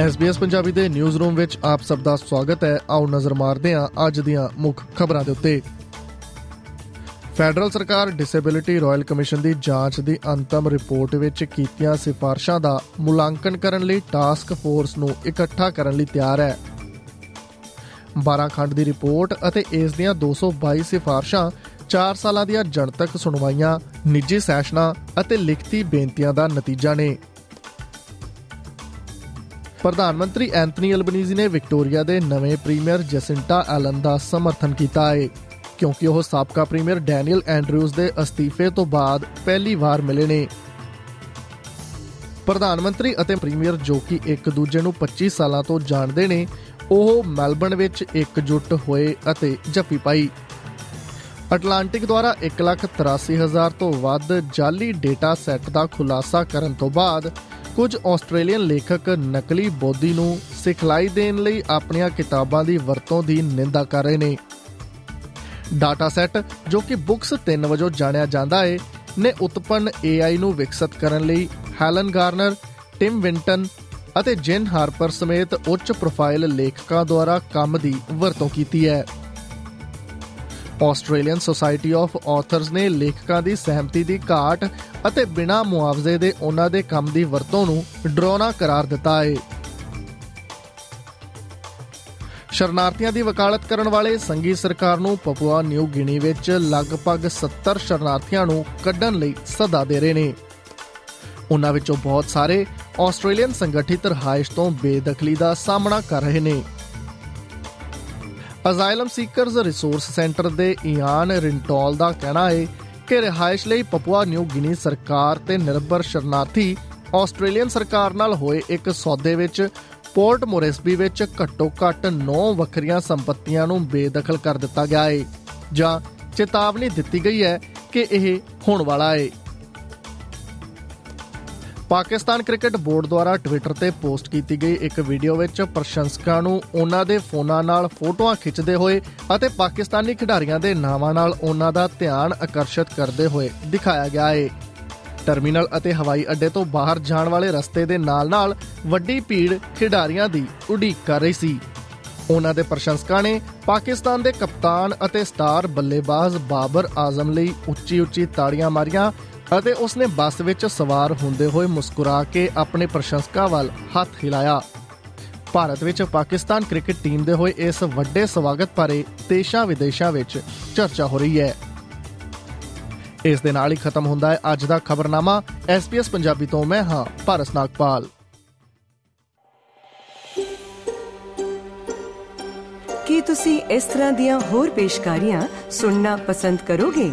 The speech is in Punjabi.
SBS ਪੰਜਾਬੀ ਦੇ ਨਿਊਜ਼ ਰੂਮ ਵਿੱਚ ਆਪ ਸਭ ਦਾ ਸਵਾਗਤ ਹੈ। ਆਓ ਨਜ਼ਰ ਮਾਰਦੇ ਹਾਂ ਅੱਜ ਦੀਆਂ ਮੁੱਖ ਖਬਰਾਂ ਦੇ ਉੱਤੇ। ਫੈਡਰਲ ਸਰਕਾਰ ਡਿਸੇਬਿਲਿਟੀ ਰਾਇਲ ਕਮਿਸ਼ਨ ਦੀ ਜਾਂਚ ਦੀ ਅੰਤਮ ਰਿਪੋਰਟ ਵਿੱਚ ਕੀਤੀਆਂ ਸਿਫਾਰਸ਼ਾਂ ਦਾ ਮੁਲਾਂਕਣ ਕਰਨ ਲਈ ਟਾਸਕ ਫੋਰਸ ਨੂੰ ਇਕੱਠਾ ਕਰਨ ਲਈ ਤਿਆਰ ਹੈ। 12 ਖੰਡ ਦੀ ਰਿਪੋਰਟ ਅਤੇ ਇਸ ਦੀਆਂ 222 ਸਿਫਾਰਸ਼ਾਂ 4 ਸਾਲਾਂ ਦੀਆਂ ਜਨਤਕ ਸੁਣਵਾਈਆਂ, ਨਿੱਜੀ ਸੈਸ਼ਨਾਂ ਅਤੇ ਲਿਖਤੀ ਬੇਨਤੀਆਂ ਦਾ ਨਤੀਜਾ ਨੇ। ਪ੍ਰਧਾਨ ਮੰਤਰੀ ਐਂਥਨੀ ਅਲਬਨੀਜ਼ੀ ਨੇ ਵਿਕਟੋਰੀਆ ਦੇ ਨਵੇਂ ਪ੍ਰੀਮੀਅਰ ਜੈਸਿੰਟਾ ਐਲਨ ਦਾ ਸਮਰਥਨ ਕੀਤਾ ਹੈ, ਕਿਉਂਕਿ ਉਹ ਸਾਬਕਾ ਪ੍ਰੀਮੀਅਰ ਡੈਨੀਅਲ ਐਂਡਰਿਊਜ਼ ਦੇ ਅਸਤੀਫੇ ਤੋਂ ਬਾਅਦ ਪਹਿਲੀ ਵਾਰ ਮਿਲੇ ਨੇ। ਪ੍ਰਧਾਨ ਮੰਤਰੀ ਅਤੇ ਪ੍ਰੀਮੀਅਰ ਜੋ ਕਿ ਇੱਕ ਦੂਜੇ ਨੂੰ 25 ਸਾਲਾਂ ਤੋਂ ਜਾਣਦੇ ਨੇ, ਉਹ ਮੈਲਬਨ ਵਿੱਚ ਇਕਜੁੱਟ ਹੋਏ ਅਤੇ ਜੱਫੀ ਪਾਈ। ਅਟਲਾਂਟਿਕ ਦੁਆਰਾ 183000 ਤੋਂ ਵੱਧ ਜਾਲੀ ਡੇਟਾ ਸੈੱਟ ਦਾ ਖੁਲਾਸਾ ਕਰਨ ਤੋਂ ਬਾਅਦ ਕੁਝ ਆਸਟ੍ਰੇਲੀਅਨ ਲੇਖਕ ਨਕਲੀ ਬੋਧੀ ਨੂੰ ਸਿਖਲਾਈ ਦੇਣ ਲਈ ਆਪਣੀਆਂ ਕਿਤਾਬਾਂ ਦੀ ਵਰਤੋਂ ਦੀ ਨਿੰਦਾ ਕਰ ਰਹੇ ਨੇ। ਡਾਟਾ ਸੈੱਟ ਜੋ ਕਿ ਬੁక్స్ 3 ਵਜੋਂ ਜਾਣਿਆ ਜਾਂਦਾ ਹੈ ਨੇ ਉਤਪੰਨ AI ਨੂੰ ਵਿਕਸਿਤ ਕਰਨ ਲਈ ਹੈਲਨ ਗਾਰਨਰ, ਟਿਮ ਵਿੰਟਨ ਅਤੇ ਜਿਨ ਹਾਰਪਰ ਸਮੇਤ ਉੱਚ ਪ੍ਰੋਫਾਈਲ ਲੇਖਕਾਂ ਦੁਆਰਾ ਕੰਮ ਦੀ ਵਰਤੋਂ ਕੀਤੀ ਹੈ। ਆਸਟ੍ਰੇਲੀਅਨ ਸੁਸਾਇਟੀ ਆਫ ਆਥਰਸ ਨੇ ਲੇਖਕਾਂ ਦੀ ਸਹਿਮਤੀ ਦੀ ਘਾਟ ਅਤੇ ਬਿਨਾਂ ਮੁਆਵਜ਼ੇ ਦੇ ਉਹਨਾਂ ਦੇ ਕੰਮ ਦੀ ਵਰਤੋਂ ਨੂੰ ਡਰਾਉਣਾ ਕਰਾਰ ਦਿੱਤਾ ਹੈ। ਸ਼ਰਨਾਰਥੀਆਂ ਦੀ ਵਕਾਲਤ ਕਰਨ ਵਾਲੇ ਸੰਗੀ ਸਰਕਾਰ ਨੂੰ ਪਪੂਆ ਨਿਊ ਗਿਨੀ ਵਿੱਚ ਲਗਭਗ 70 ਸ਼ਰਨਾਰਥੀਆਂ ਨੂੰ ਕੱਢਣ ਲਈ ਸੱਦਾ ਦੇ ਰਹੇ ਨੇ। ਉਹਨਾਂ ਵਿੱਚੋਂ ਬਹੁਤ ਸਾਰੇ ਆਸਟ੍ਰੇਲੀਅਨ ਸੰਗਠਿਤ ਰਹਾਇਸ਼ ਤੋਂ ਬੇਦਖਲੀ ਦਾ ਸਾਹਮਣਾ ਕਰ ਰਹੇ ਨੇ। ਅਜ਼ਾਈਲਮ ਸੀਕਰਸ ਰਿਸੋਰਸ ਸੈਂਟਰ ਦੇ ਇਆਨ ਰਿੰਟੋਲ ਦਾ ਕਹਿਣਾ ਹੈ ਕਿ ਰਿਹਾਇਸ਼ ਲਈ ਪਪੂਆ ਨਿਊ ਗਿਨੀ ਸਰਕਾਰ ਤੇ ਨਿਰਭਰ ਸ਼ਰਨਾਰਥੀ ਆਸਟ੍ਰੇਲੀਅਨ ਸਰਕਾਰ ਨਾਲ ਹੋਏ ਇੱਕ ਸੌਦੇ ਵਿੱਚ ਪੋਰਟ ਮੋਰੇਸਬੀ ਵਿੱਚ ਘੱਟੋ-ਘੱਟ 9 ਵੱਖਰੀਆਂ ਸੰਪਤੀਆਂ ਨੂੰ ਬੇਦਖਲ ਕਰ ਦਿੱਤਾ ਗਿਆ ਹੈ, ਜਾਂ ਚੇਤਾਵਨੀ ਦਿੱਤੀ ਗਈ ਹੈ ਕਿ ਇਹ ਹੋਣ ਵਾਲਾ ਹੈ। ਪਾਕਿਸਤਾਨ ਕ੍ਰਿਕਟ ਬੋਰਡ ਦੁਆਰਾ ਟਵਿੱਟਰ ਤੇ ਪੋਸਟ ਕੀਤੀ ਗਈ ਇੱਕ ਵੀਡੀਓ ਵਿੱਚ ਪ੍ਰਸ਼ੰਸਕਾਂ ਨੂੰ ਉਹਨਾਂ ਦੇ ਫੋਨਾਂ ਨਾਲ ਫੋਟੋਆਂ ਖਿੱਚਦੇ ਹੋਏ ਅਤੇ ਪਾਕਿਸਤਾਨੀ ਖਿਡਾਰੀਆਂ ਦੇ ਨਾਵਾਂ ਨਾਲ ਉਹਨਾਂ ਦਾ ਧਿਆਨ ਆਕਰਸ਼ਿਤ ਕਰਦੇ ਹੋਏ ਦਿਖਾਇਆ ਗਿਆ ਹੈ ਟਰਮੀਨਲ ਅਤੇ ਹਵਾਈ ਅੱਡੇ ਤੋਂ ਬਾਹਰ ਜਾਣ ਵਾਲੇ ਰਸਤੇ ਦੇ ਨਾਲ-ਨਾਲ ਵੱਡੀ ਭੀੜ ਖਿਡਾਰੀਆਂ ਦੀ ਉਡੀਕ ਕਰ ਰਹੀ ਸੀ। ਉਹਨਾਂ ਦੇ ਪ੍ਰਸ਼ੰਸਕਾਂ ਨੇ ਪਾਕਿਸਤਾਨ ਦੇ ਕਪਤਾਨ ਅਤੇ ਸਟਾਰ ਬੱਲੇਬਾਜ਼ ਬਾਬਰ ਆਜ਼ਮ ਲਈ ਉੱਚੀ-ਉੱਚੀ ਤਾੜੀਆਂ ਮਾਰੀਆਂ ਅਤੇ ਉਸਨੇ ਬੱਸ ਵਿੱਚ ਸਵਾਰ ਹੁੰਦੇ ਹੋਏ ਮੁਸਕਰਾ ਕੇ ਆਪਣੇ ਪ੍ਰਸ਼ੰਸਕਾਂ ਵੱਲ ਹੱਥ ਹਿਲਾਇਆ। ਭਾਰਤ ਵਿੱਚ ਪਾਕਿਸਤਾਨ ਕ੍ਰਿਕਟ ਟੀਮ ਦੇ ਹੋਏ ਇਸ ਵੱਡੇ ਸਵਾਗਤ ਬਾਰੇ ਦੇਸ਼ਾਂ ਵਿਦੇਸ਼ਾਂ ਵਿੱਚ ਚਰਚਾ ਹੋ ਰਹੀ ਹੈ। ਇਸ ਦੇ ਨਾਲ ਹੀ ਖਤਮ ਹੁੰਦਾ ਹੈ ਅੱਜ ਦਾ ਖਬਰਨਾਮਾ। SBS ਪੰਜਾਬੀ ਤੋਂ ਮੈਂ ਹਾਂ ਭਾਰਤ ਨਾਗਪਾਲ। ਕੀ ਤੁਸੀਂ ਇਸ ਤਰ੍ਹਾਂ ਦੀਆਂ ਹੋਰ ਪੇਸ਼ਕਾਰੀਆਂ ਸੁਣਨਾ ਪਸੰਦ ਕਰੋਗੇ?